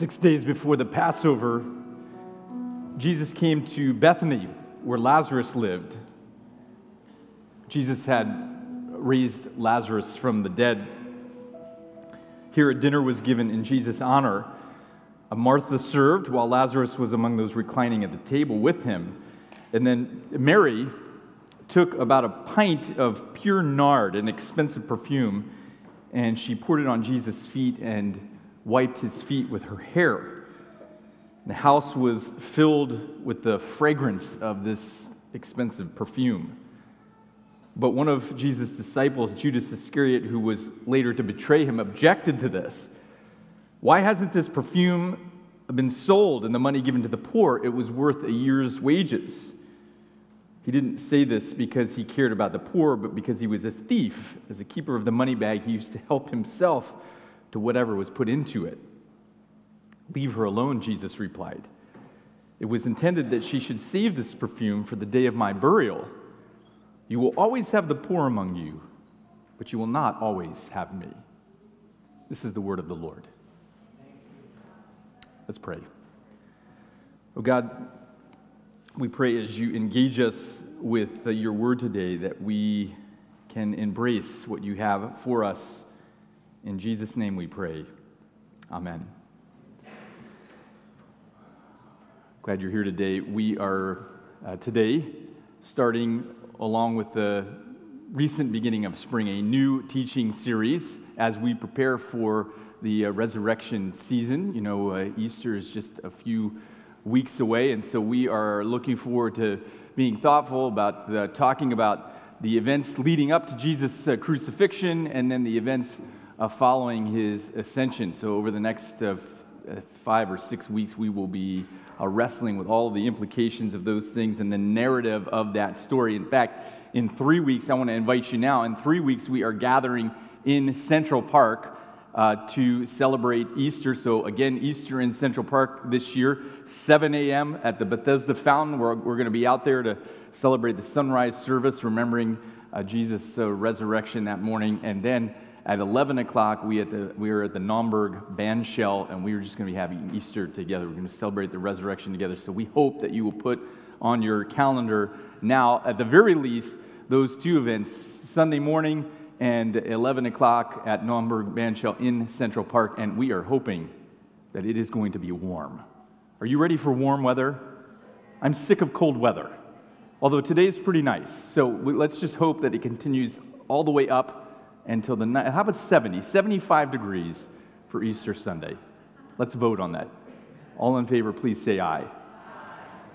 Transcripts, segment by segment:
Six days before the Passover, Jesus came to Bethany, where Lazarus lived. Jesus had raised Lazarus from the dead. Here, a dinner was given in Jesus' honor. Martha served while Lazarus was among those reclining at the table with him. And then Mary took about a pint of pure nard, an expensive perfume, and she poured it on Jesus' feet and wiped his feet with her hair. The house was filled with the fragrance of this expensive perfume. But one of Jesus' disciples, Judas Iscariot, who was later to betray him, objected to this. Why hasn't this perfume been sold and the money given to the poor? It was worth a year's wages. He didn't say this because he cared about the poor, but because he was a thief. As a keeper of the money bag, he used to help himself to whatever was put into it. Leave her alone, Jesus replied. It was intended that she should save this perfume for the day of my burial. You will always have the poor among you, but you will not always have me. This is the word of the Lord. Let's pray. Oh God, we pray as you engage us with uh, your word today that we can embrace what you have for us. In Jesus' name we pray. Amen. Glad you're here today. We are uh, today starting, along with the recent beginning of spring, a new teaching series as we prepare for the uh, resurrection season. You know, uh, Easter is just a few weeks away, and so we are looking forward to being thoughtful about the, talking about the events leading up to Jesus' uh, crucifixion and then the events uh, following his ascension. So, over the next uh, five or six weeks, we will be uh, wrestling with all the implications of those things and the narrative of that story. In fact, in three weeks, I want to invite you now. In three weeks, we are gathering in Central Park uh, to celebrate Easter. So, again, Easter in Central Park this year, 7 a.m. at the Bethesda Fountain. We're, we're going to be out there to celebrate the sunrise service, remembering uh, Jesus' uh, resurrection that morning. And then at 11 o'clock, we, at the, we are at the Naumburg Bandshell, and we are just going to be having Easter together. We're going to celebrate the resurrection together. So we hope that you will put on your calendar now, at the very least, those two events Sunday morning and 11 o'clock at Naumburg Bandshell in Central Park. And we are hoping that it is going to be warm. Are you ready for warm weather? I'm sick of cold weather, although today is pretty nice. So let's just hope that it continues all the way up until the night. How about 70? 75 degrees for Easter Sunday. Let's vote on that. All in favor, please say aye. aye.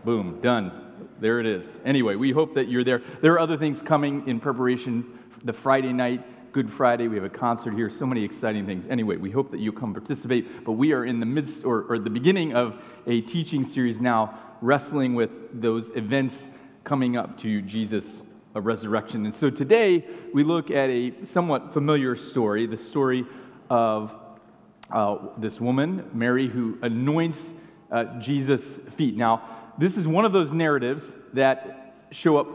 Boom, done. There it is. Anyway, we hope that you're there. There are other things coming in preparation. The Friday night, Good Friday, we have a concert here, so many exciting things. Anyway, we hope that you come participate, but we are in the midst or, or the beginning of a teaching series now, wrestling with those events coming up to Jesus' resurrection. And so today we look at a somewhat familiar story the story of uh, this woman, Mary, who anoints uh, Jesus' feet. Now, this is one of those narratives that show up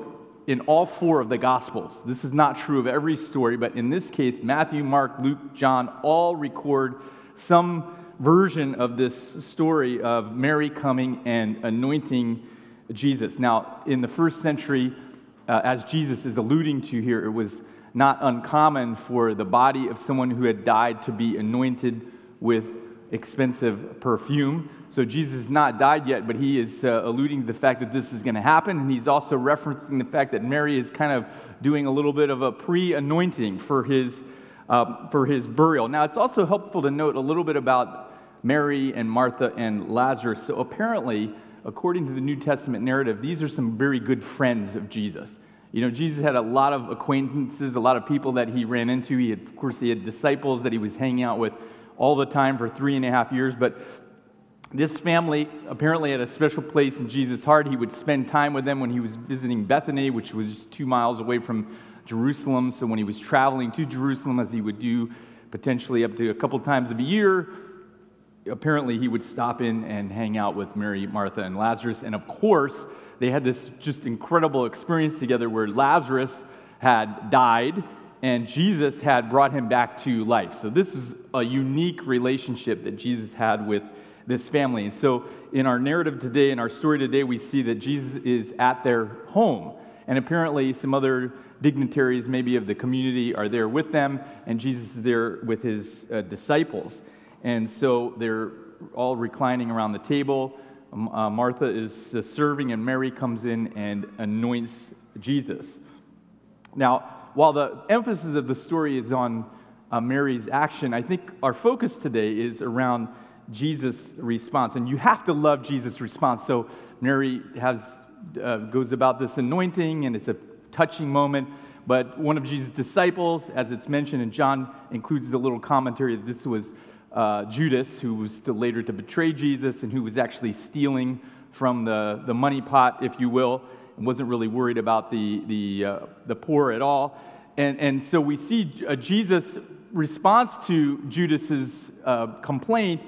in all four of the Gospels. This is not true of every story, but in this case, Matthew, Mark, Luke, John all record some version of this story of Mary coming and anointing Jesus. Now, in the first century, uh, as Jesus is alluding to here, it was not uncommon for the body of someone who had died to be anointed with expensive perfume. So Jesus has not died yet, but he is uh, alluding to the fact that this is going to happen. And he's also referencing the fact that Mary is kind of doing a little bit of a pre anointing for his, uh, for his burial. Now, it's also helpful to note a little bit about Mary and Martha and Lazarus. So apparently, according to the New Testament narrative, these are some very good friends of Jesus. You know, Jesus had a lot of acquaintances, a lot of people that he ran into. He had, of course, he had disciples that he was hanging out with all the time for three and a half years. But this family apparently had a special place in Jesus' heart. He would spend time with them when he was visiting Bethany, which was just two miles away from Jerusalem. So when he was traveling to Jerusalem, as he would do potentially up to a couple times of a year, apparently he would stop in and hang out with Mary, Martha, and Lazarus. And of course, they had this just incredible experience together where Lazarus had died and Jesus had brought him back to life. So, this is a unique relationship that Jesus had with this family. And so, in our narrative today, in our story today, we see that Jesus is at their home. And apparently, some other dignitaries, maybe of the community, are there with them, and Jesus is there with his uh, disciples. And so, they're all reclining around the table. Uh, Martha is uh, serving, and Mary comes in and anoints Jesus. Now, while the emphasis of the story is on uh, Mary's action, I think our focus today is around Jesus' response. And you have to love Jesus' response. So Mary has, uh, goes about this anointing, and it's a touching moment. But one of Jesus' disciples, as it's mentioned, and John includes the little commentary that this was uh, Judas, who was to later to betray Jesus and who was actually stealing from the, the money pot, if you will, and wasn't really worried about the, the, uh, the poor at all. And, and so we see uh, Jesus' response to Judas's uh, complaint,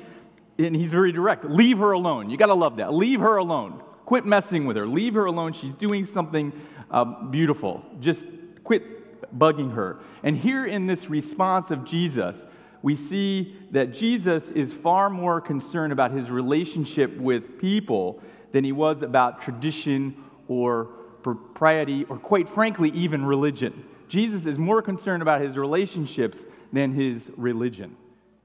and he's very direct. Leave her alone. You got to love that. Leave her alone. Quit messing with her. Leave her alone. She's doing something uh, beautiful. Just quit bugging her. And here in this response of Jesus, we see that Jesus is far more concerned about his relationship with people than he was about tradition or propriety or, quite frankly, even religion. Jesus is more concerned about his relationships than his religion.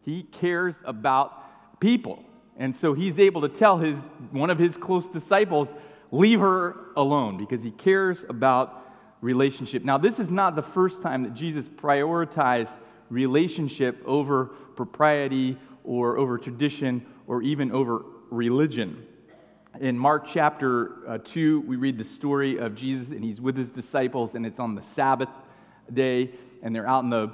He cares about people. And so he's able to tell his, one of his close disciples, leave her alone because he cares about relationship. Now, this is not the first time that Jesus prioritized relationship over propriety or over tradition or even over religion. In Mark chapter uh, 2, we read the story of Jesus, and he's with his disciples, and it's on the Sabbath day, and they're out in the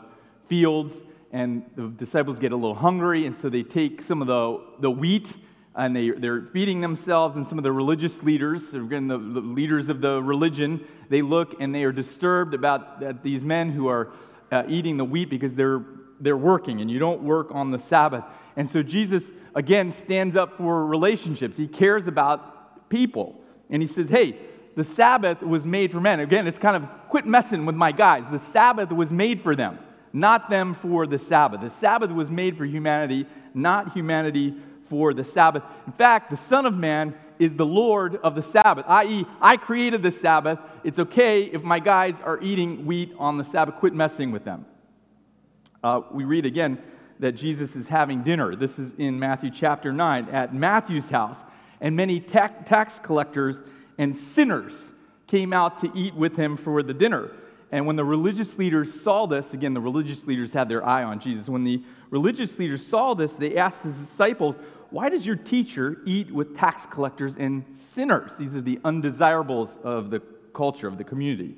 fields, and the disciples get a little hungry, and so they take some of the, the wheat and they, they're feeding themselves, and some of the religious leaders, again, the, the leaders of the religion, they look and they are disturbed about that these men who are uh, eating the wheat because they're, they're working, and you don't work on the Sabbath. And so Jesus, again, stands up for relationships. He cares about people. And he says, hey, the Sabbath was made for men. Again, it's kind of quit messing with my guys. The Sabbath was made for them, not them for the Sabbath. The Sabbath was made for humanity, not humanity for the Sabbath. In fact, the Son of Man is the Lord of the Sabbath, i.e., I created the Sabbath. It's okay if my guys are eating wheat on the Sabbath. Quit messing with them. Uh, we read again that Jesus is having dinner. This is in Matthew chapter 9 at Matthew's house. And many tax collectors and sinners came out to eat with him for the dinner. And when the religious leaders saw this, again, the religious leaders had their eye on Jesus. When the religious leaders saw this, they asked his disciples, Why does your teacher eat with tax collectors and sinners? These are the undesirables of the culture, of the community.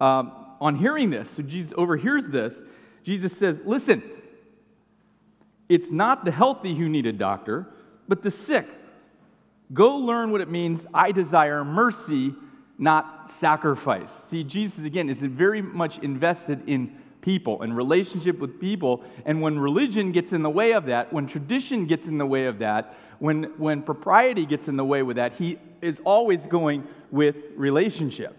Um, on hearing this, so Jesus overhears this, Jesus says, Listen, it's not the healthy who need a doctor, but the sick. Go learn what it means. I desire mercy, not sacrifice. See, Jesus, again, is very much invested in people and relationship with people. And when religion gets in the way of that, when tradition gets in the way of that, when, when propriety gets in the way with that, he is always going with relationship.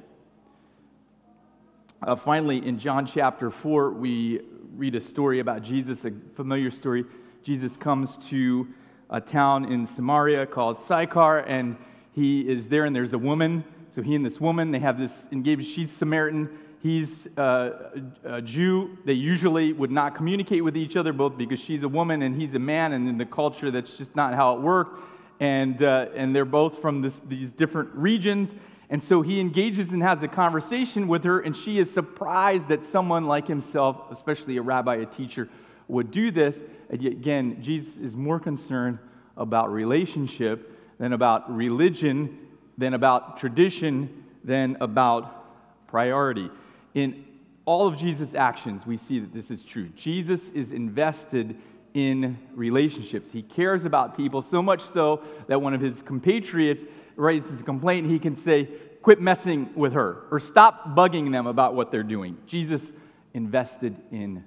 Uh, finally, in John chapter 4, we read a story about Jesus, a familiar story. Jesus comes to a town in Samaria called Sychar, and he is there, and there's a woman. So he and this woman, they have this engagement. She's Samaritan. He's uh, a Jew. They usually would not communicate with each other, both because she's a woman and he's a man, and in the culture, that's just not how it worked. And, uh, and they're both from this, these different regions. And so he engages and has a conversation with her, and she is surprised that someone like himself, especially a rabbi, a teacher, would do this. And yet, Again, Jesus is more concerned about relationship than about religion, than about tradition, than about priority. In all of Jesus' actions, we see that this is true. Jesus is invested in relationships. He cares about people so much so that one of his compatriots raises a complaint, he can say, Quit messing with her, or stop bugging them about what they're doing. Jesus invested in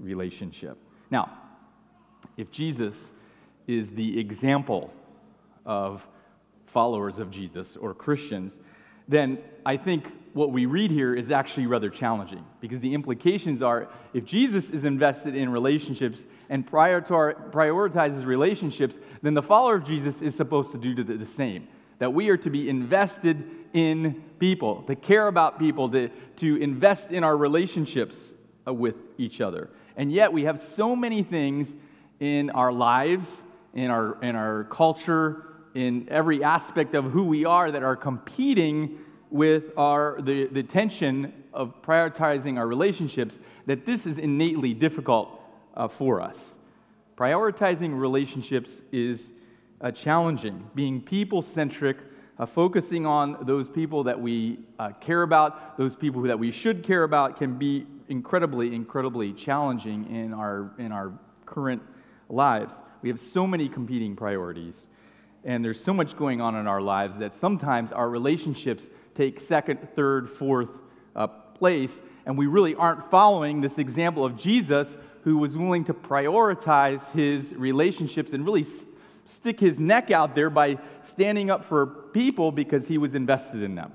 relationship. Now, if Jesus is the example of followers of Jesus or Christians, then I think what we read here is actually rather challenging because the implications are if Jesus is invested in relationships and prioritizes relationships, then the follower of Jesus is supposed to do the same. That we are to be invested in people, to care about people, to, to invest in our relationships uh, with each other. And yet we have so many things in our lives, in our, in our culture, in every aspect of who we are that are competing with our, the, the tension of prioritizing our relationships that this is innately difficult uh, for us. Prioritizing relationships is uh, challenging. Being people centric, uh, focusing on those people that we uh, care about, those people that we should care about, can be incredibly, incredibly challenging in our, in our current lives. We have so many competing priorities, and there's so much going on in our lives that sometimes our relationships take second, third, fourth uh, place, and we really aren't following this example of Jesus who was willing to prioritize his relationships and really st- stick his neck out there by standing up for people because he was invested in them.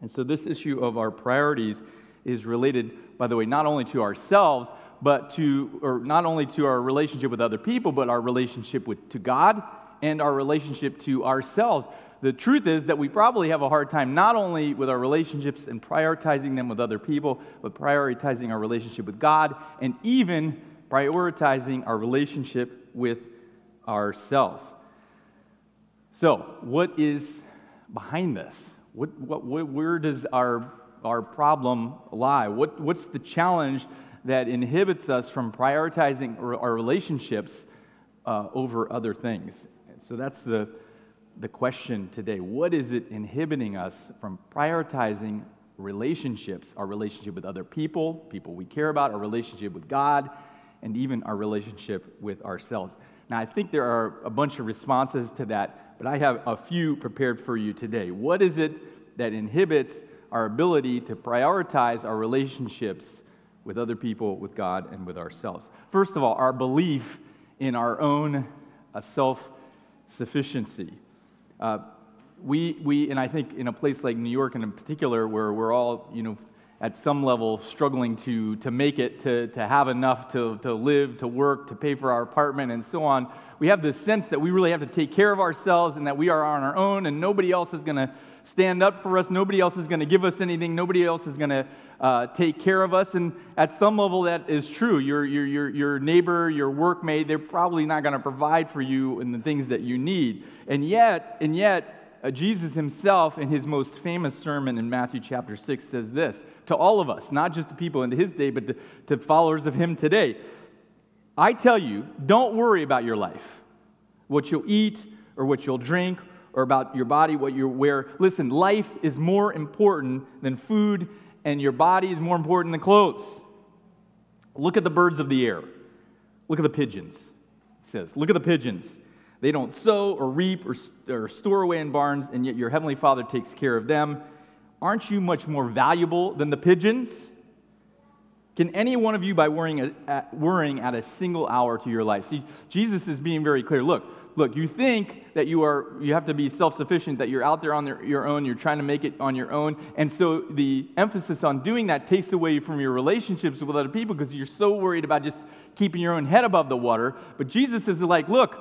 And so, this issue of our priorities is related, by the way, not only to ourselves, but to, or not only to our relationship with other people, but our relationship with, to God and our relationship to ourselves the truth is that we probably have a hard time not only with our relationships and prioritizing them with other people, but prioritizing our relationship with God and even prioritizing our relationship with ourselves. So, what is behind this? What, what, where does our, our problem lie? What, what's the challenge that inhibits us from prioritizing our relationships uh, over other things? So, that's the the question today what is it inhibiting us from prioritizing relationships, our relationship with other people, people we care about, our relationship with God, and even our relationship with ourselves? Now, I think there are a bunch of responses to that, but I have a few prepared for you today. What is it that inhibits our ability to prioritize our relationships with other people, with God, and with ourselves? First of all, our belief in our own uh, self sufficiency. Uh, we, we, and I think in a place like New York and in particular, where we're all, you know, at some level struggling to, to make it, to, to have enough to, to live, to work, to pay for our apartment, and so on, we have this sense that we really have to take care of ourselves and that we are on our own and nobody else is going to stand up for us. Nobody else is going to give us anything. Nobody else is going to uh, take care of us. And at some level, that is true. Your, your, your, your neighbor, your workmate, they're probably not going to provide for you and the things that you need. And yet, and yet, uh, Jesus himself, in his most famous sermon in Matthew chapter 6, says this to all of us, not just the people in his day, but to, to followers of him today. I tell you, don't worry about your life, what you'll eat or what you'll drink, or about your body, what you wear. Listen, life is more important than food, and your body is more important than clothes. Look at the birds of the air. Look at the pigeons. He says, Look at the pigeons. They don't sow or reap or, or store away in barns, and yet your heavenly Father takes care of them. Aren't you much more valuable than the pigeons? Can any one of you, by worrying, at, worrying at a single hour to your life? See, Jesus is being very clear. Look, look, you think that you are you have to be self-sufficient, that you're out there on your own, you're trying to make it on your own, and so the emphasis on doing that takes away from your relationships with other people because you're so worried about just keeping your own head above the water. But Jesus is like, look,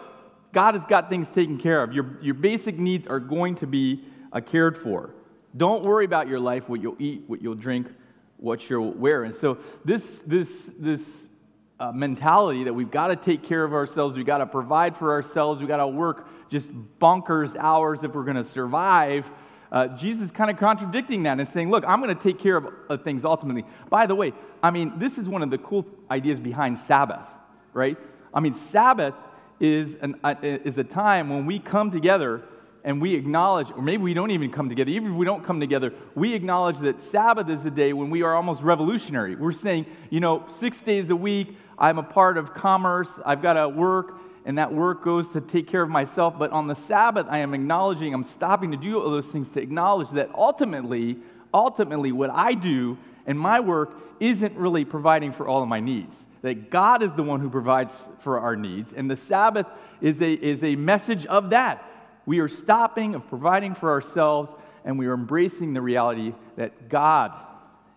God has got things taken care of. Your, your basic needs are going to be uh, cared for. Don't worry about your life, what you'll eat, what you'll drink, what you're wear. And so this, this, this uh, mentality that we've got to take care of ourselves, we've got to provide for ourselves, we've got to work just bonkers hours if we're going to survive. Uh, Jesus kind of contradicting that and saying, Look, I'm going to take care of uh, things ultimately. By the way, I mean, this is one of the cool ideas behind Sabbath, right? I mean, Sabbath is, an, uh, is a time when we come together and we acknowledge, or maybe we don't even come together, even if we don't come together, we acknowledge that Sabbath is a day when we are almost revolutionary. We're saying, you know, six days a week, I'm a part of commerce, I've got to work, and that work goes to take care of myself. But on the Sabbath, I am acknowledging, I'm stopping to do all those things to acknowledge that ultimately, ultimately, what I do and my work isn't really providing for all of my needs that God is the one who provides for our needs. And the Sabbath is a, is a message of that. We are stopping, of providing for ourselves, and we are embracing the reality that God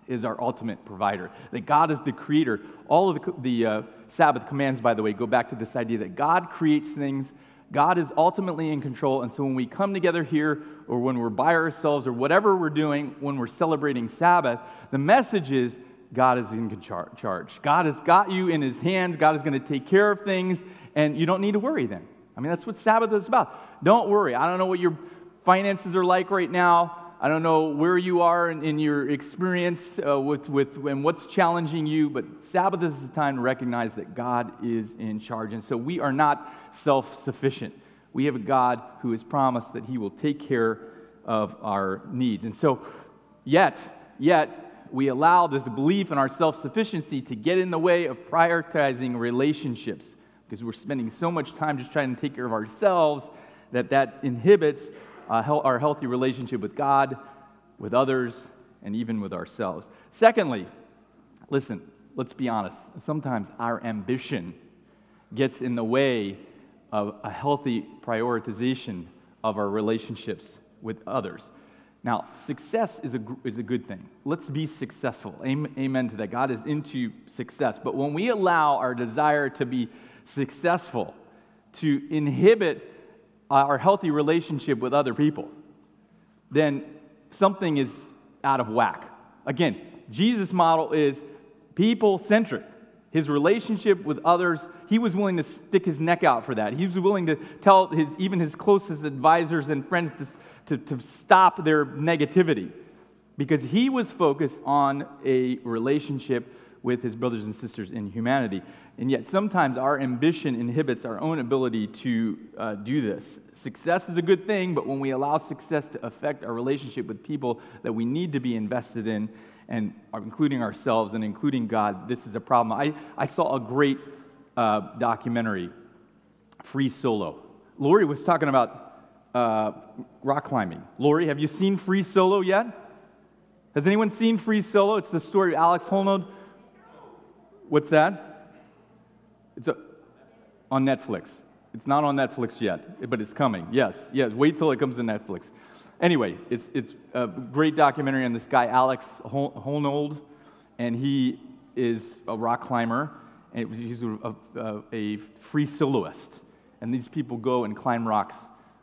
is our ultimate provider, that God is the creator. All of the, the uh, Sabbath commands, by the way, go back to this idea that God creates things, God is ultimately in control. And so when we come together here, or when we're by ourselves, or whatever we're doing, when we're celebrating Sabbath, the message is God is in charge. God has got you in his hands, God is going to take care of things, and you don't need to worry then. I mean, that's what Sabbath is about. Don't worry. I don't know what your finances are like right now. I don't know where you are in, in your experience uh, with, with and what's challenging you, but Sabbath is the time to recognize that God is in charge. And so we are not self sufficient. We have a God who has promised that He will take care of our needs. And so, yet, yet, we allow this belief in our self sufficiency to get in the way of prioritizing relationships because we're spending so much time just trying to take care of ourselves that that inhibits uh, our healthy relationship with God, with others, and even with ourselves. Secondly, listen, let's be honest. Sometimes our ambition gets in the way of a healthy prioritization of our relationships with others. Now, success is a, is a good thing. Let's be successful. Amen to that. God is into success. But when we allow our desire to be successful to inhibit our healthy relationship with other people, then something is out of whack. Again, Jesus' model is people centric. His relationship with others, he was willing to stick his neck out for that. He was willing to tell his, even his closest advisors and friends to, to, to stop their negativity because he was focused on a relationship with his brothers and sisters in humanity. And yet, sometimes our ambition inhibits our own ability to uh, do this. Success is a good thing, but when we allow success to affect our relationship with people that we need to be invested in, and including ourselves and including God, this is a problem. I, I saw a great uh, documentary, Free Solo. Lori was talking about uh, rock climbing. Lori, have you seen Free Solo yet? Has anyone seen Free Solo? It's the story of Alex Honnold What's that? It's a, on Netflix. It's not on Netflix yet, but it's coming. Yes, yes. Wait till it comes to Netflix. Anyway, it's, it's a great documentary on this guy, Alex Honnold, and he is a rock climber, and he's a, a, a free soloist. And these people go and climb rocks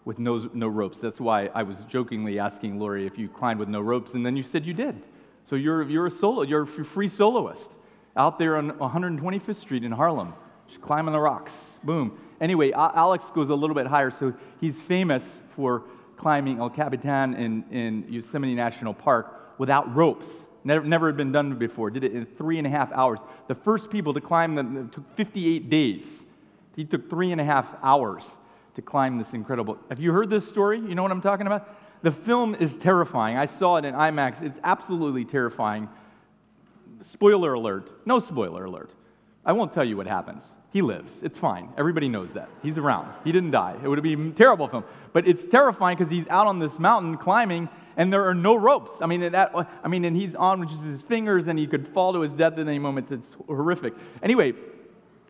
with no, no ropes. That's why I was jokingly asking Lori if you climbed with no ropes, and then you said you did. So you're, you're a solo, you're a free soloist out there on 125th Street in Harlem, just climbing the rocks. Boom. Anyway, Alex goes a little bit higher, so he's famous for climbing El Capitan in, in Yosemite National Park without ropes. Never, never had been done before. Did it in three and a half hours. The first people to climb the, took 58 days. He took three and a half hours to climb this incredible. Have you heard this story? You know what I'm talking about? The film is terrifying. I saw it in IMAX. It's absolutely terrifying. Spoiler alert. No spoiler alert. I won't tell you what happens. He lives. It's fine. Everybody knows that. He's around. He didn't die. It would be a terrible film. But it's terrifying because he's out on this mountain climbing and there are no ropes. I mean, that, I mean, and he's on just his fingers and he could fall to his death at any moment. It's horrific. Anyway,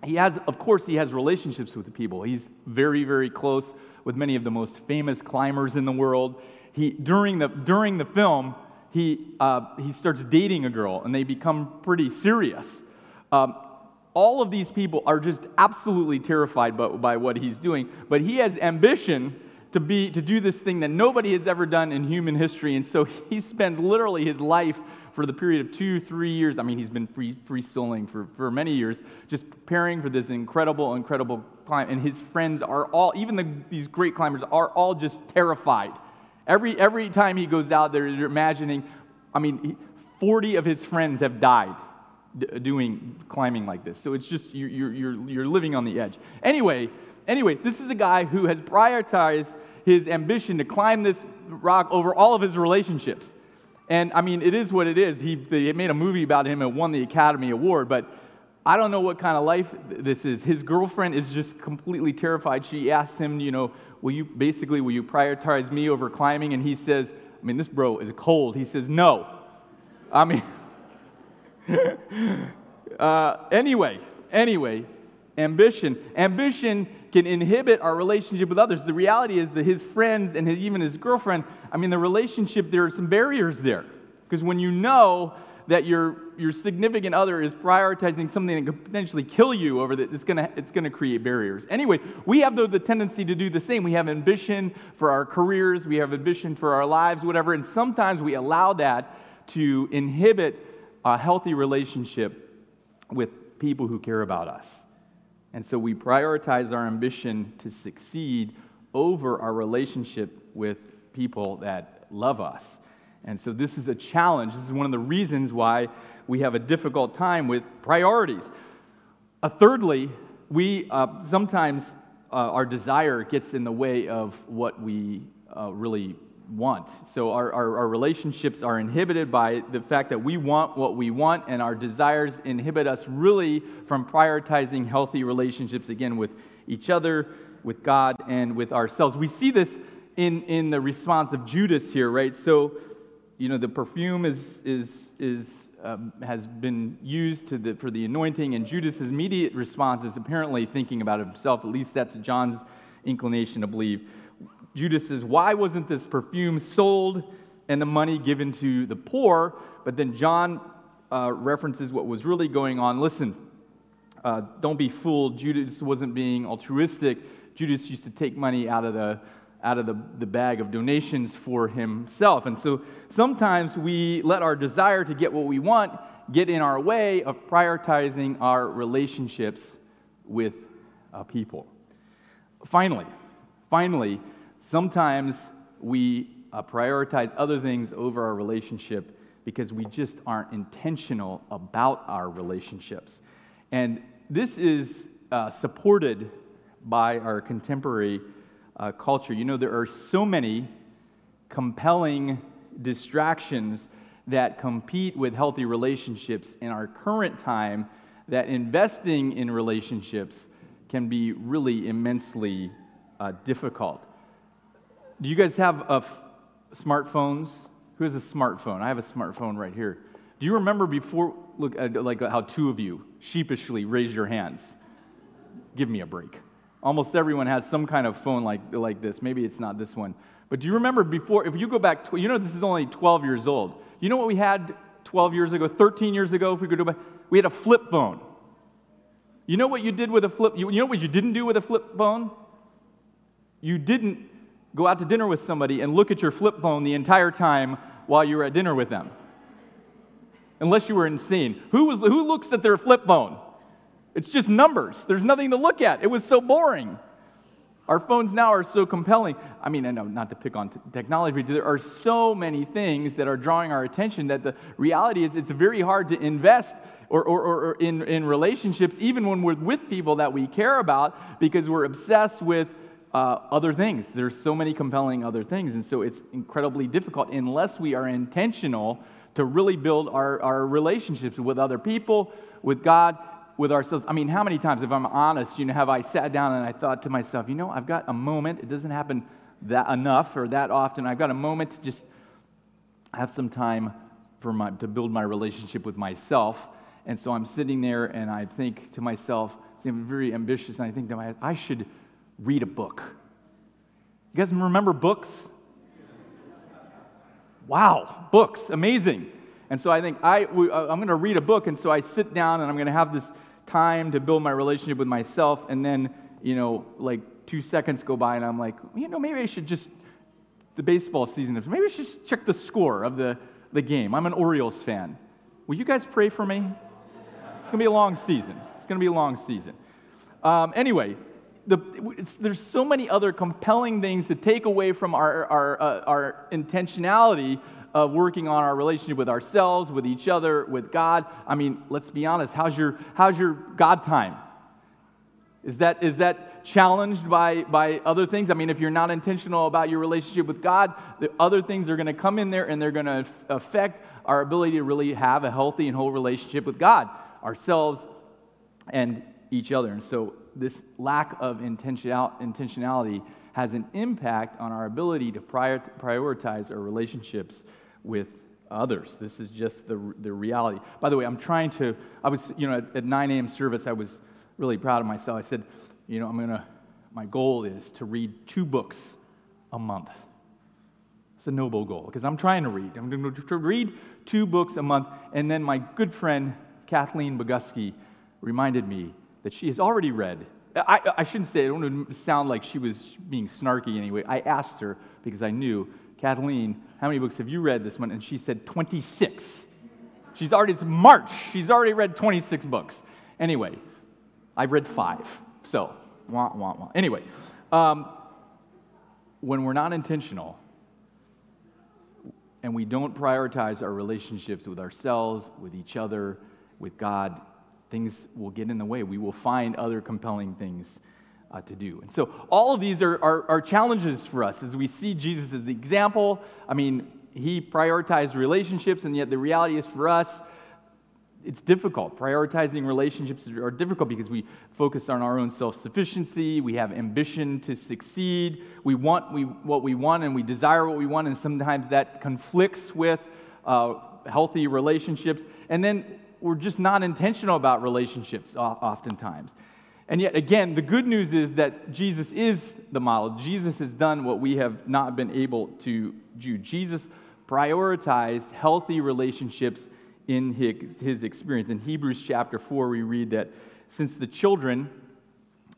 he has, of course, he has relationships with the people. He's very, very close with many of the most famous climbers in the world. He, during, the, during the film, he, uh, he starts dating a girl and they become pretty serious. Um, all of these people are just absolutely terrified by, by what he's doing, but he has ambition to, be, to do this thing that nobody has ever done in human history. And so he spends literally his life for the period of two, three years. I mean, he's been free, free soloing for, for many years, just preparing for this incredible, incredible climb. And his friends are all, even the, these great climbers, are all just terrified Every, every time he goes out there, you're imagining, I mean, 40 of his friends have died doing climbing like this. So it's just, you're, you're, you're living on the edge. Anyway, anyway, this is a guy who has prioritized his ambition to climb this rock over all of his relationships. And I mean, it is what it is. He, they made a movie about him and won the Academy Award, but I don't know what kind of life this is. His girlfriend is just completely terrified. She asks him, you know, will you basically, will you prioritize me over climbing? And he says, I mean, this bro is cold. He says, no. I mean, uh, anyway, anyway, ambition. Ambition can inhibit our relationship with others. The reality is that his friends and his, even his girlfriend, I mean, the relationship, there are some barriers there. Because when you know that your, your significant other is prioritizing something that could potentially kill you over that, it's going to it's gonna create barriers. Anyway, we have the, the tendency to do the same. We have ambition for our careers, we have ambition for our lives, whatever, and sometimes we allow that to inhibit a healthy relationship with people who care about us. And so we prioritize our ambition to succeed over our relationship with people that love us. And so this is a challenge. This is one of the reasons why we have a difficult time with priorities. Uh, thirdly, we uh, sometimes uh, our desire gets in the way of what we uh, really want. So our, our, our, relationships are inhibited by the fact that we want what we want, and our desires inhibit us really from prioritizing healthy relationships again with each other, with God, and with ourselves. We see this in, in the response of Judas here, right? So, you know, the perfume is, is, is, um, has been used the, for the anointing, and Judas' immediate response is apparently thinking about himself. At least that's John's inclination to believe. Judas says, Why wasn't this perfume sold and the money given to the poor? But then John uh, references what was really going on. Listen, uh, don't be fooled. Judas wasn't being altruistic. Judas used to take money out of the out of the, the bag of donations for himself. And so sometimes we let our desire to get what we want get in our way of prioritizing our relationships with uh, people. Finally, finally, Sometimes we uh, prioritize other things over our relationship because we just aren't intentional about our relationships. And this is uh, supported by our contemporary uh, culture. You know, there are so many compelling distractions that compete with healthy relationships in our current time that investing in relationships can be really immensely uh, difficult. Do you guys have a f- smartphones? Who has a smartphone? I have a smartphone right here. Do you remember before, look, uh, like how two of you sheepishly raised your hands? Give me a break. Almost everyone has some kind of phone like, like this. Maybe it's not this one. But do you remember before, if you go back, you know this is only 12 years old. You know what we had 12 years ago, 13 years ago, if we could go back? We had a flip phone. You know what you did with a flip, you, you know what you didn't do with a flip phone? You didn't go out to dinner with somebody and look at your flip phone the entire time while you were at dinner with them. Unless you were insane. Who, was, who looks at their flip phone? It's just numbers. There's nothing to look at. It was so boring. Our phones now are so compelling. I mean, I know not to pick on t- technology, but there are so many things that are drawing our attention that the reality is it's very hard to invest or, or, or in, in relationships, even when we're with people that we care about, because we're obsessed with uh, other things. There's so many compelling other things. And so it's incredibly difficult unless we are intentional to really build our, our relationships with other people, with God, with ourselves. I mean, how many times, if I'm honest, you know, have I sat down and I thought to myself, you know, I've got a moment. It doesn't happen that enough or that often. I've got a moment to just have some time for my, to build my relationship with myself. And so I'm sitting there and I think to myself, I'm very ambitious, and I think to myself, I should read a book. You guys remember books? Wow, books, amazing. And so I think I, I'm going to read a book, and so I sit down and I'm going to have this time to build my relationship with myself, and then, you know, like two seconds go by, and I'm like, you know, maybe I should just, the baseball season, maybe I should just check the score of the, the game. I'm an Orioles fan. Will you guys pray for me? It's going to be a long season. It's going to be a long season. Um, anyway, the, there's so many other compelling things to take away from our, our, uh, our intentionality of working on our relationship with ourselves, with each other, with God. I mean, let's be honest. How's your, how's your God time? Is that, is that challenged by, by other things? I mean, if you're not intentional about your relationship with God, the other things are going to come in there and they're going to affect our ability to really have a healthy and whole relationship with God, ourselves, and each other. And so this lack of intentionality has an impact on our ability to prioritize our relationships with others. This is just the, the reality. By the way, I'm trying to, I was, you know, at, at 9 a.m. service, I was really proud of myself. I said, you know, I'm going to my goal is to read two books a month. It's a noble goal because I'm trying to read. I'm going to read two books a month. And then my good friend, Kathleen Boguski, reminded me that she has already read. I, I shouldn't say, I don't want to sound like she was being snarky anyway. I asked her because I knew, Kathleen, how many books have you read this month? And she said 26. She's already, it's March. She's already read 26 books. Anyway, I've read five. So, wah, wah, wah. Anyway, um, when we're not intentional, and we don't prioritize our relationships with ourselves, with each other, with God, things will get in the way. We will find other compelling things uh, to do. And so, all of these are, are, are challenges for us as we see Jesus as the example. I mean, he prioritized relationships, and yet the reality is for us, it's difficult. Prioritizing relationships are difficult because we focus on our own self sufficiency. We have ambition to succeed. We want we, what we want and we desire what we want, and sometimes that conflicts with uh, healthy relationships. And then we're just not intentional about relationships oftentimes. And yet, again, the good news is that Jesus is the model. Jesus has done what we have not been able to do. Jesus prioritized healthy relationships in his, his experience. In Hebrews chapter 4, we read that since the children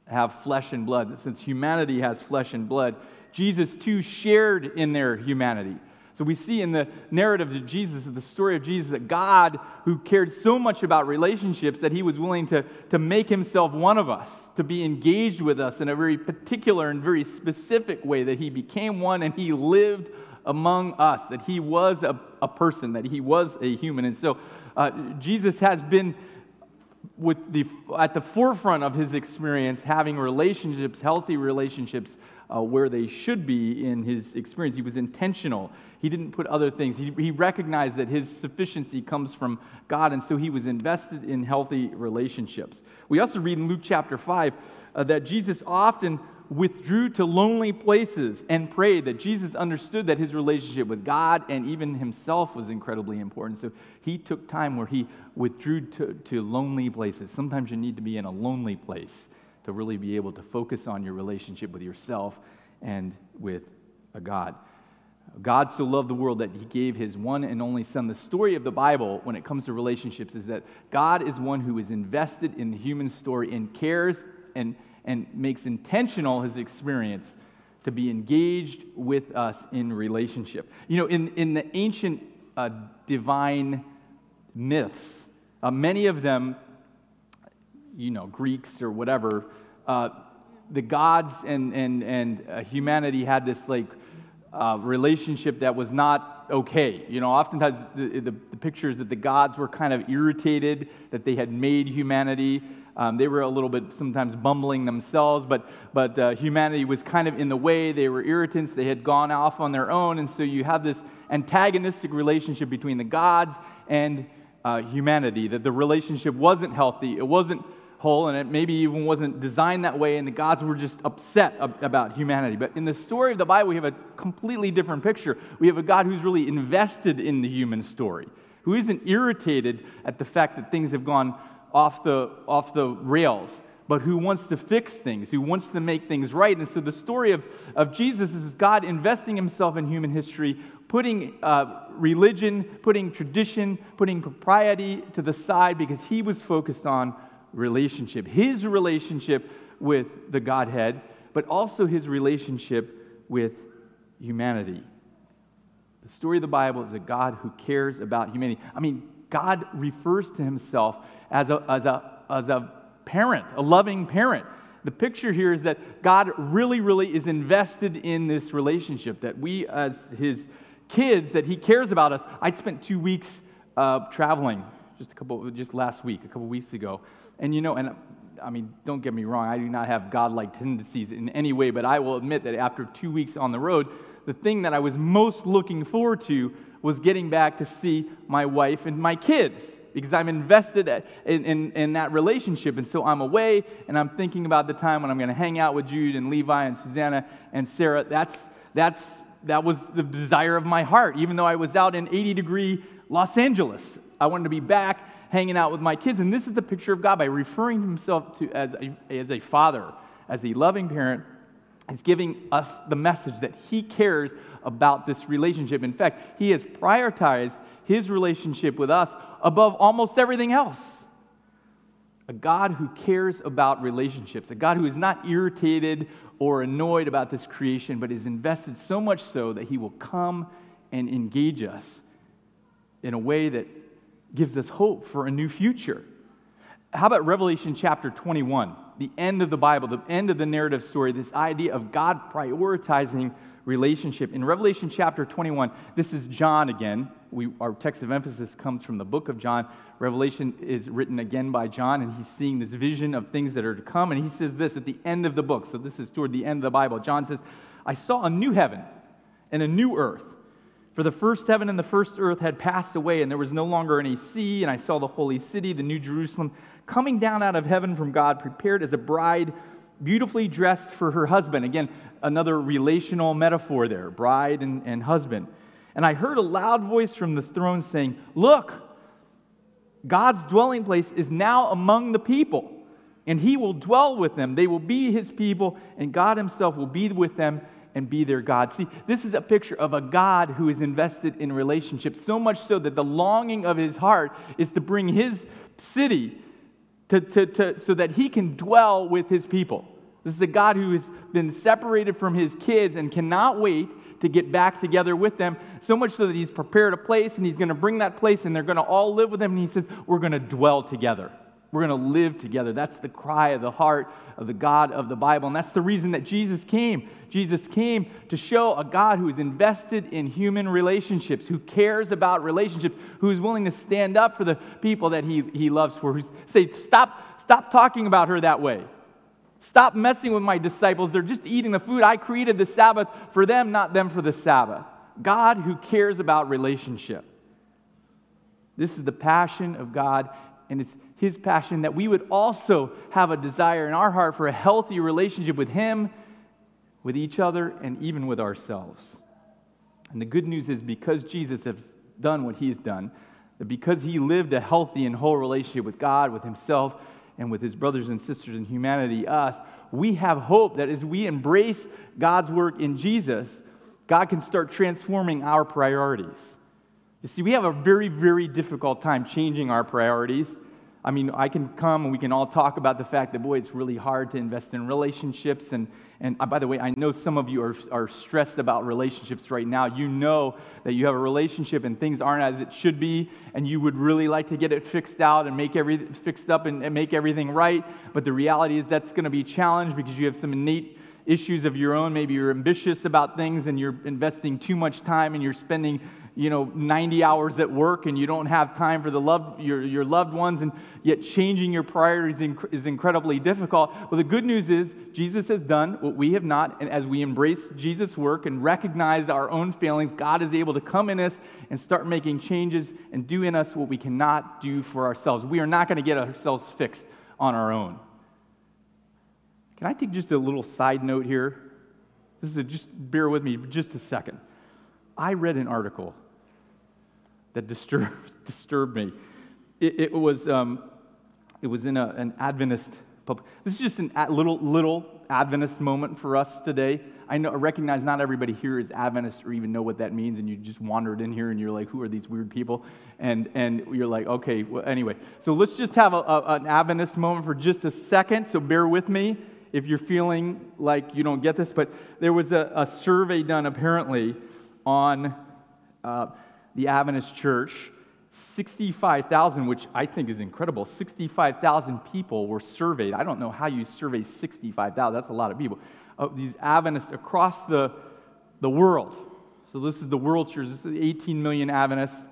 have flesh and blood, since humanity has flesh and blood, Jesus too shared in their humanity. So we see in the narrative of Jesus, the story of Jesus, that God, who cared so much about relationships, that he was willing to, to make himself one of us, to be engaged with us in a very particular and very specific way, that he became one and he lived among us, that he was a, a person, that he was a human. And so uh, Jesus has been with the, at the forefront of his experience, having relationships, healthy relationships, uh, where they should be in his experience. He was intentional. He didn't put other things. He, he recognized that his sufficiency comes from God, and so he was invested in healthy relationships. We also read in Luke chapter 5 uh, that Jesus often withdrew to lonely places and prayed, that Jesus understood that his relationship with God and even himself was incredibly important. So he took time where he withdrew to, to lonely places. Sometimes you need to be in a lonely place to really be able to focus on your relationship with yourself and with a God. God so loved the world that he gave his one and only Son. The story of the Bible, when it comes to relationships, is that God is one who is invested in the human story and cares and and makes intentional his experience to be engaged with us in relationship. You know, in, in the ancient uh, divine myths, uh, many of them, you know, Greeks or whatever, uh, the gods and, and, and uh, humanity had this like uh, relationship that was not okay. You know, oftentimes the, the, the pictures that the gods were kind of irritated that they had made humanity um, they were a little bit sometimes bumbling themselves, but, but uh, humanity was kind of in the way. They were irritants. They had gone off on their own. And so you have this antagonistic relationship between the gods and uh, humanity, that the relationship wasn't healthy, it wasn't whole, and it maybe even wasn't designed that way, and the gods were just upset about humanity. But in the story of the Bible, we have a completely different picture. We have a God who's really invested in the human story, who isn't irritated at the fact that things have gone off the, off the rails, but who wants to fix things, who wants to make things right. And so the story of, of Jesus is God investing himself in human history, putting uh, religion, putting tradition, putting propriety to the side because he was focused on relationship, his relationship with the Godhead, but also his relationship with humanity. The story of the Bible is a God who cares about humanity. I mean, God refers to himself as a, as a, as a parent, a loving parent. The picture here is that God really, really is invested in this relationship, that we, as his kids, that he cares about us. I spent two weeks uh, traveling just a couple, just last week, a couple weeks ago. And you know, and I mean, don't get me wrong, I do not have godlike tendencies in any way, but I will admit that after two weeks on the road, the thing that I was most looking forward to was getting back to see my wife and my kids because I'm invested in, in, in, that relationship. And so I'm away and I'm thinking about the time when I'm going to hang out with Jude and Levi and Susanna and Sarah. That's, that's, that was the desire of my heart, even though I was out in 80 degree Los Angeles. I wanted to be back hanging out with my kids. And this is the picture of God by referring himself to as a, as a father, as a loving parent, is giving us the message that He cares about this relationship. In fact, He has prioritized His relationship with us above almost everything else. A God who cares about relationships, a God who is not irritated or annoyed about this creation, but is invested so much so that He will come and engage us in a way that gives us hope for a new future. How about Revelation chapter 21, the end of the Bible, the end of the narrative story, this idea of God prioritizing relationship. In Revelation chapter 21, this is John again. We, our text of emphasis comes from the book of John. Revelation is written again by John, and he's seeing this vision of things that are to come. And he says this at the end of the book. So this is toward the end of the Bible. John says, I saw a new heaven and a new earth. For the first heaven and the first earth had passed away, and there was no longer any sea. And I saw the holy city, the new Jerusalem, coming down out of heaven from God, prepared as a bride beautifully dressed for her husband. Again, another relational metaphor there bride and, and husband. And I heard a loud voice from the throne saying, Look, God's dwelling place is now among the people, and he will dwell with them. They will be his people, and God himself will be with them and be their God. See, this is a picture of a God who is invested in relationships, so much so that the longing of his heart is to bring his city to, to, to, so that he can dwell with his people. This is a God who has been separated from his kids and cannot wait to get back together with them, so much so that he's prepared a place and he's going to bring that place and they're going to all live with him. And he says, We're going to dwell together. We're going to live together. That's the cry of the heart of the God of the Bible. And that's the reason that Jesus came. Jesus came to show a God who is invested in human relationships, who cares about relationships, who is willing to stand up for the people that he, he loves for, who say, stop, stop talking about her that way. Stop messing with my disciples. They're just eating the food. I created the Sabbath for them, not them for the Sabbath. God who cares about relationship. This is the passion of God, and it's his passion that we would also have a desire in our heart for a healthy relationship with him, with each other, and even with ourselves. And the good news is because Jesus has done what he's done, that because he lived a healthy and whole relationship with God, with himself, and with his brothers and sisters in humanity, us, we have hope that as we embrace God's work in Jesus, God can start transforming our priorities. You see, we have a very, very difficult time changing our priorities. I mean, I can come and we can all talk about the fact that, boy, it's really hard to invest in relationships. And, and uh, by the way, I know some of you are, are stressed about relationships right now. You know that you have a relationship and things aren't as it should be, and you would really like to get it fixed out and make everything fixed up and, and make everything right. But the reality is that's going to be a challenge because you have some innate issues of your own. Maybe you're ambitious about things and you're investing too much time and you're spending you know 90 hours at work and you don't have time for the love, your, your loved ones and yet changing your priorities is incredibly difficult. Well the good news is jesus has done what we have not and as we embrace jesus work and recognize our own failings god is able to come in us and start making changes and do in us what we cannot do for ourselves. We are not going to get ourselves fixed on our own. Can i take just a little side note here? This is a, just bear with me just a second. I read an article that disturbed, disturbed me. It, it was, um, it was in a, an Adventist pub. This is just a little, little Adventist moment for us today. I know, I recognize not everybody here is Adventist or even know what that means, and you just wandered in here and you're like, who are these weird people? And, and you're like, okay, well, anyway. So let's just have a, a, an Adventist moment for just a second, so bear with me if you're feeling like you don't get this. But there was a, a survey done apparently on uh, the Adventist church, 65,000, which I think is incredible, 65,000 people were surveyed. I don't know how you survey 65,000, that's a lot of people. These Adventists across the, the world. So this is the world church, this is 18 million Adventists.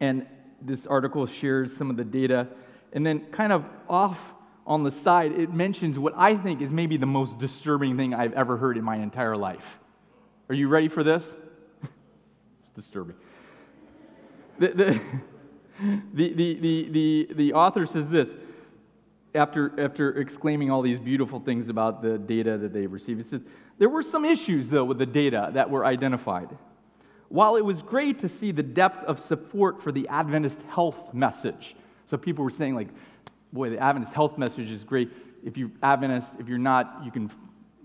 And this article shares some of the data. And then, kind of off on the side, it mentions what I think is maybe the most disturbing thing I've ever heard in my entire life. Are you ready for this? Disturbing. The, the, the, the, the, the, author says this after, after exclaiming all these beautiful things about the data that they received. It says, There were some issues, though, with the data that were identified. While it was great to see the depth of support for the Adventist health message, so people were saying, like, boy, the Adventist health message is great. if you're Adventist, if you're not, you can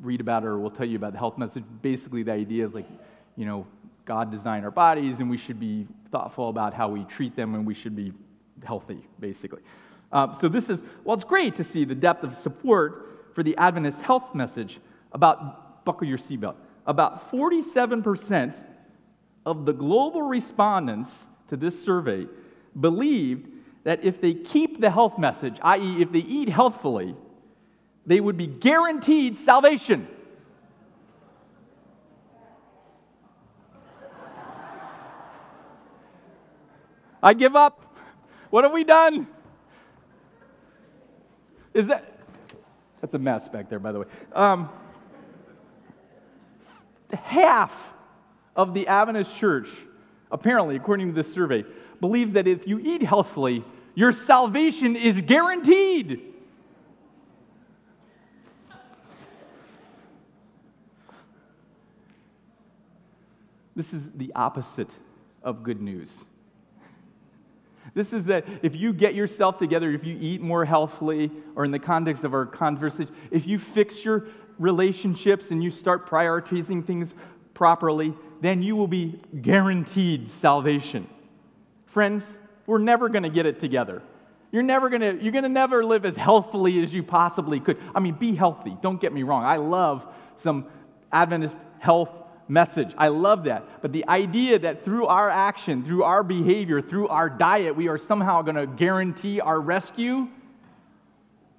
read about it or we'll tell you about the health message. Basically, the idea is like, you know, God designed our bodies and we should be thoughtful about how we treat them and we should be healthy, basically. Uh, so, this is, well, it's great to see the depth of support for the Adventist health message about buckle your seatbelt. About 47% of the global respondents to this survey believed that if they keep the health message, i.e., if they eat healthfully, they would be guaranteed salvation. I give up. What have we done? Is that. That's a mess back there, by the way. Um, half of the Adventist church, apparently, according to this survey, believes that if you eat healthfully, your salvation is guaranteed. This is the opposite of good news. This is that if you get yourself together, if you eat more healthfully, or in the context of our conversation, if you fix your relationships and you start prioritizing things properly, then you will be guaranteed salvation. Friends, we're never going to get it together. You're never going to you're going to never live as healthfully as you possibly could. I mean, be healthy. Don't get me wrong. I love some Adventist health message. I love that. But the idea that through our action, through our behavior, through our diet, we are somehow going to guarantee our rescue,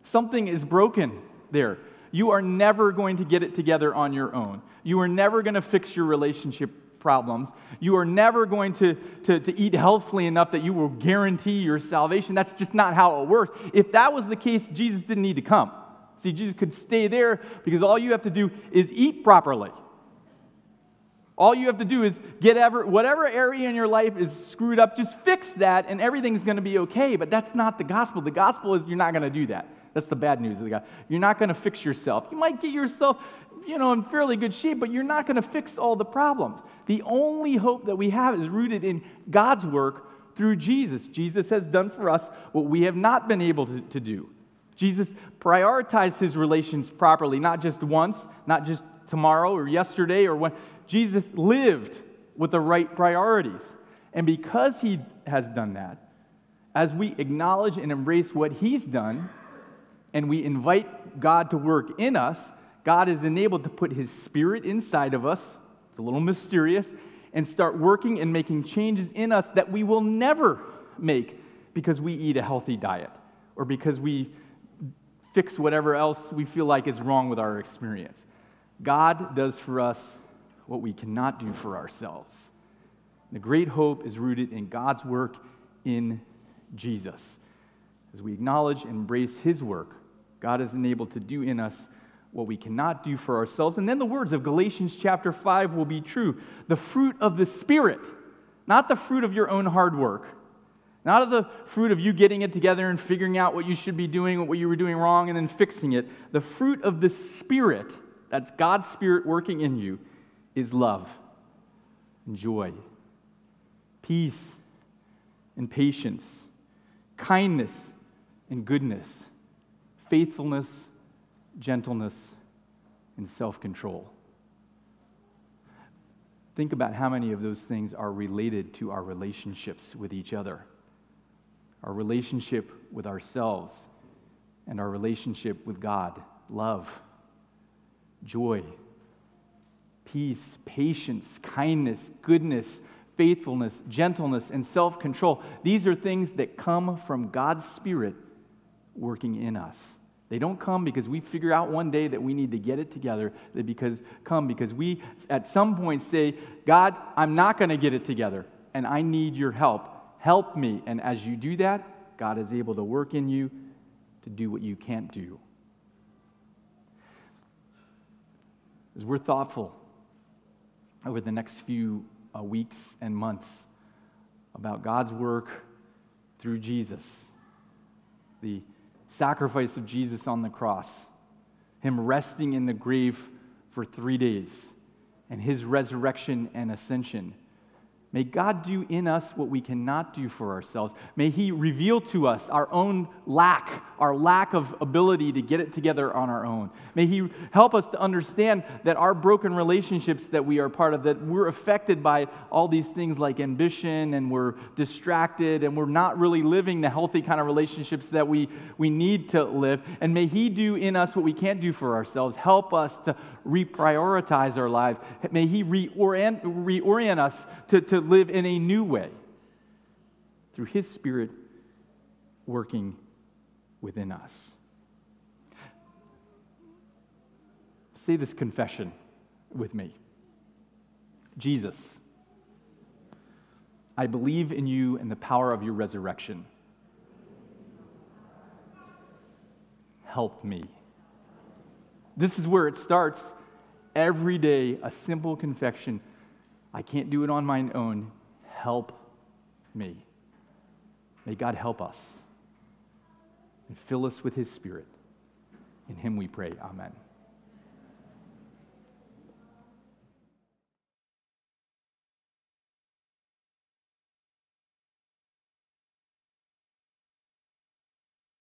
something is broken there. You are never going to get it together on your own. You are never going to fix your relationship problems. You are never going to, to, to eat healthfully enough that you will guarantee your salvation. That's just not how it works. If that was the case, Jesus didn't need to come. See, Jesus could stay there because all you have to do is eat properly. All you have to do is get ever, whatever area in your life is screwed up, just fix that and everything's going to be okay. But that's not the gospel. The gospel is you're not going to do that. That's the bad news of the gospel. You're not going to fix yourself. You might get yourself, you know, in fairly good shape, but you're not going to fix all the problems. The only hope that we have is rooted in God's work through Jesus. Jesus has done for us what we have not been able to, to do. Jesus prioritized his relations properly, not just once, not just tomorrow or yesterday or when. Jesus lived with the right priorities. And because he has done that, as we acknowledge and embrace what he's done, and we invite God to work in us, God is enabled to put his spirit inside of us it's a little mysterious, and start working and making changes in us that we will never make because we eat a healthy diet or because we fix whatever else we feel like is wrong with our experience. God does for us what we cannot do for ourselves. The great hope is rooted in God's work in Jesus. As we acknowledge and embrace His work, God is enabled to do in us what we cannot do for ourselves. And then the words of Galatians chapter 5 will be true. The fruit of the Spirit, not the fruit of your own hard work, not of the fruit of you getting it together and figuring out what you should be doing, what you were doing wrong, and then fixing it. The fruit of the Spirit, that's God's Spirit working in you, is love and joy, peace and patience, kindness and goodness, faithfulness gentleness, and self control. Think about how many of those things are related to our relationships with each other, our relationship with ourselves, and our relationship with God. Love, joy, peace, patience, kindness, goodness, faithfulness, gentleness, and self control. These are things that come from God's Spirit working in us. They don't come because we figure out one day that we need to get it together. They because come because we at some point say, God, I'm not going to get it together, and I need your help. Help me. And as you do that, God is able to work in you to do what you can't do. As we're thoughtful over the next few uh, weeks and months about God's work through Jesus, the sacrifice of Jesus on the cross, him resting in the grave for three days, and his resurrection and ascension, May God do in us what we cannot do for ourselves. May He reveal to us our own lack, our lack of ability to get it together on our own. May He help us to understand that our broken relationships that we are part of, that we're affected by all these things like ambition and we're distracted and we're not really living the healthy kind of relationships that we, we need to live. And may He do in us what we can't do for ourselves. Help us to reprioritize our lives. May He reorient, reorient us to, to live in a new way through His Spirit working within us. Say this confession with me Jesus, I believe in you and the power of your resurrection. Help me. This is where it starts. Every day, a simple confession I can't do it on my own. Help me. May God help us and fill us with His Spirit. In Him we pray. Amen.